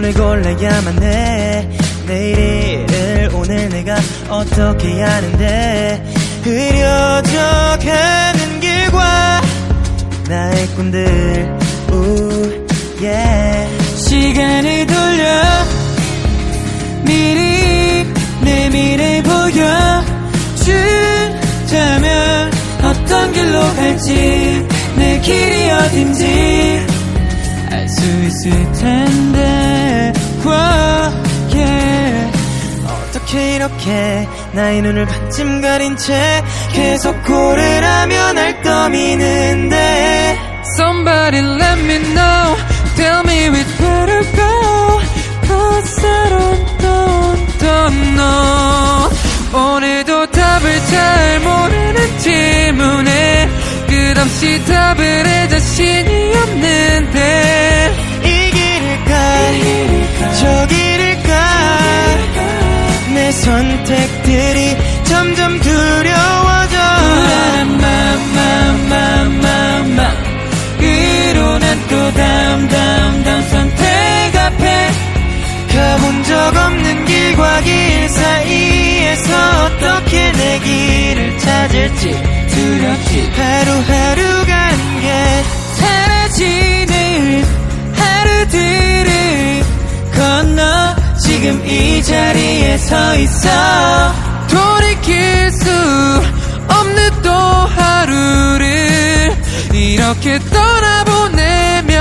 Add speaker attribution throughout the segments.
Speaker 1: 오늘 골라야만 해. 내일을 오늘 내가 어떻게 하는데. 흐려져 가는 길과 나의 꿈들. 우 yeah.
Speaker 2: 시간을 돌려. 미리 내 미래 보여준다면 어떤 길로 갈지. 내 길이 어딘지 알 수 있을 텐데 yeah.
Speaker 1: 어떻게 이렇게 나의 눈을 반쯤 가린 채 계속 고를 하며 날 떠미는데
Speaker 2: Somebody let me know
Speaker 1: 선택들이 점점 두려워져.
Speaker 2: 마마마마마 그로 난또 다음 다음 다음 선택 앞에
Speaker 1: 가본 적 없는 길과 길 사이에서 어떻게 내 길을 찾을지
Speaker 2: 두렵지.
Speaker 1: 하루하루
Speaker 2: 지금 이 자리에 서 있어. 돌이킬 수 없는 또 하루를 이렇게 떠나보내며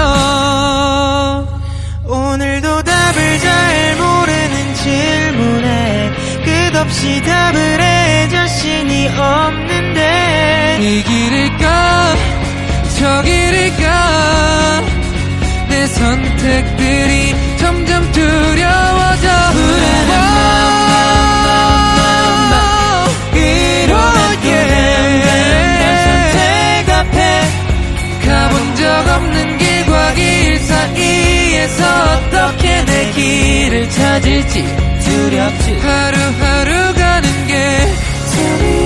Speaker 1: 오늘도 답을 잘 모르는 질문에 끝없이 답을 해 자신이 없는데
Speaker 2: 이 길일까 저 길일까 길을 찾을지 두렵지. 하루하루 가는 게 재미